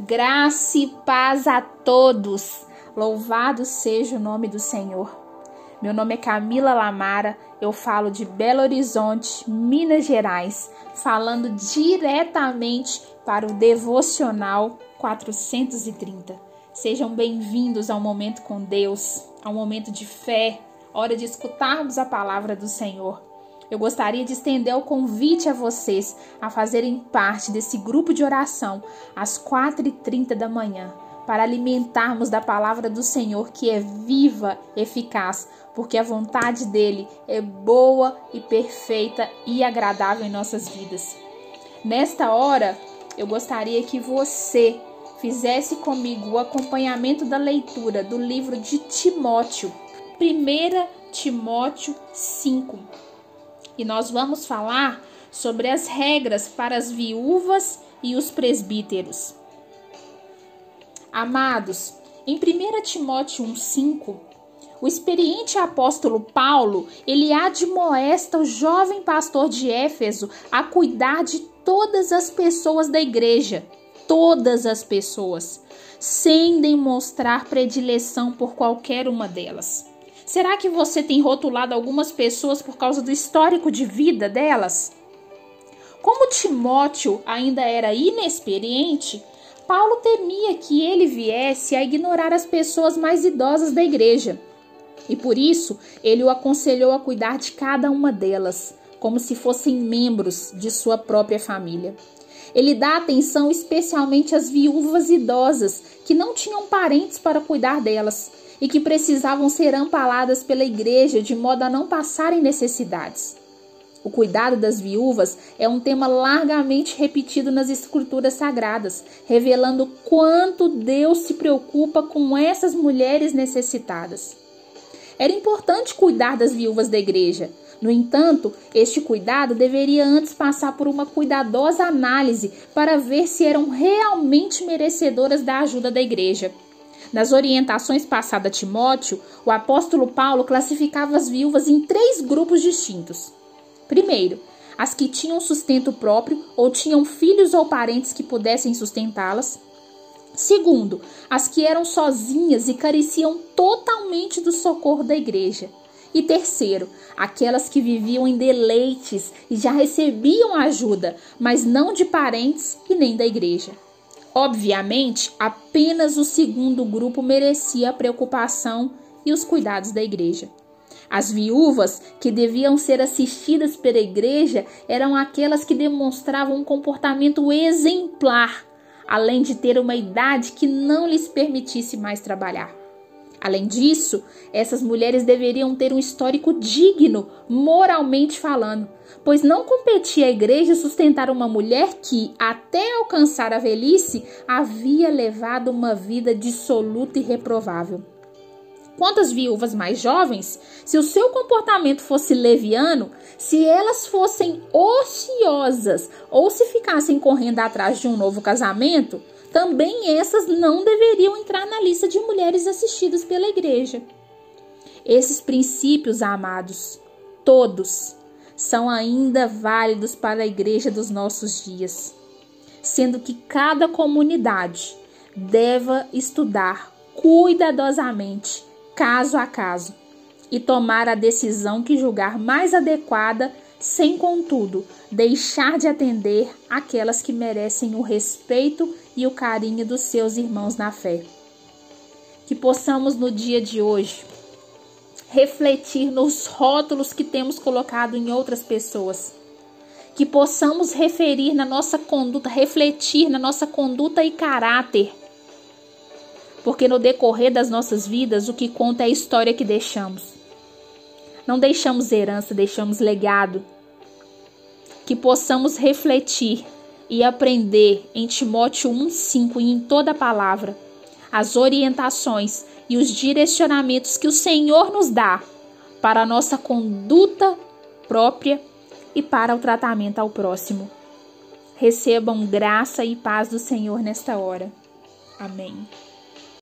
Graça e paz a todos. Louvado seja o nome do Senhor. Meu nome é Camila Lamara, eu falo de Belo Horizonte, Minas Gerais, falando diretamente para o Devocional 430. Sejam bem-vindos ao momento com Deus, ao momento de fé, hora de escutarmos a palavra do Senhor. Eu gostaria de estender o convite a vocês a fazerem parte desse grupo de oração às 4h30 da manhã, para alimentarmos da palavra do Senhor que é viva, eficaz, porque a vontade dele é boa e perfeita e agradável em nossas vidas. Nesta hora, eu gostaria que você fizesse comigo o acompanhamento da leitura do livro de Timóteo, 1 Timóteo 5 e nós vamos falar sobre as regras para as viúvas e os presbíteros. Amados, em 1 Timóteo 1:5, o experiente apóstolo Paulo, ele admoesta o jovem pastor de Éfeso a cuidar de todas as pessoas da igreja, todas as pessoas, sem demonstrar predileção por qualquer uma delas. Será que você tem rotulado algumas pessoas por causa do histórico de vida delas? Como Timóteo ainda era inexperiente, Paulo temia que ele viesse a ignorar as pessoas mais idosas da igreja. E por isso, ele o aconselhou a cuidar de cada uma delas, como se fossem membros de sua própria família. Ele dá atenção especialmente às viúvas idosas que não tinham parentes para cuidar delas e que precisavam ser amparadas pela igreja de modo a não passarem necessidades. O cuidado das viúvas é um tema largamente repetido nas escrituras sagradas, revelando quanto Deus se preocupa com essas mulheres necessitadas. Era importante cuidar das viúvas da igreja. No entanto, este cuidado deveria antes passar por uma cuidadosa análise para ver se eram realmente merecedoras da ajuda da igreja. Nas orientações passadas a Timóteo, o apóstolo Paulo classificava as viúvas em três grupos distintos. Primeiro, as que tinham sustento próprio ou tinham filhos ou parentes que pudessem sustentá-las. Segundo, as que eram sozinhas e careciam totalmente do socorro da igreja. E terceiro, aquelas que viviam em deleites e já recebiam ajuda, mas não de parentes e nem da igreja. Obviamente, apenas o segundo grupo merecia a preocupação e os cuidados da igreja. As viúvas que deviam ser assistidas pela igreja eram aquelas que demonstravam um comportamento exemplar, além de ter uma idade que não lhes permitisse mais trabalhar. Além disso, essas mulheres deveriam ter um histórico digno, moralmente falando, pois não competia à igreja sustentar uma mulher que, até alcançar a velhice, havia levado uma vida dissoluta e reprovável. Quanto às viúvas mais jovens, se o seu comportamento fosse leviano, se elas fossem ociosas ou se ficassem correndo atrás de um novo casamento, também essas não deveriam entrar na lista de mulheres assistidas pela igreja. Esses princípios, amados, todos, são ainda válidos para a igreja dos nossos dias, sendo que cada comunidade deva estudar cuidadosamente, caso a caso, e tomar a decisão que julgar mais adequada, sem contudo deixar de atender aquelas que merecem o respeito e o carinho dos seus irmãos na fé. Que possamos no dia de hoje refletir nos rótulos que temos colocado em outras pessoas. Que possamos referir na nossa conduta, refletir na nossa conduta e caráter. Porque no decorrer das nossas vidas, o que conta é a história que deixamos. Não deixamos herança, deixamos legado. Que possamos refletir e aprender em Timóteo 1,5 e em toda a palavra as orientações e os direcionamentos que o Senhor nos dá para a nossa conduta própria e para o tratamento ao próximo. Recebam graça e paz do Senhor nesta hora. Amém.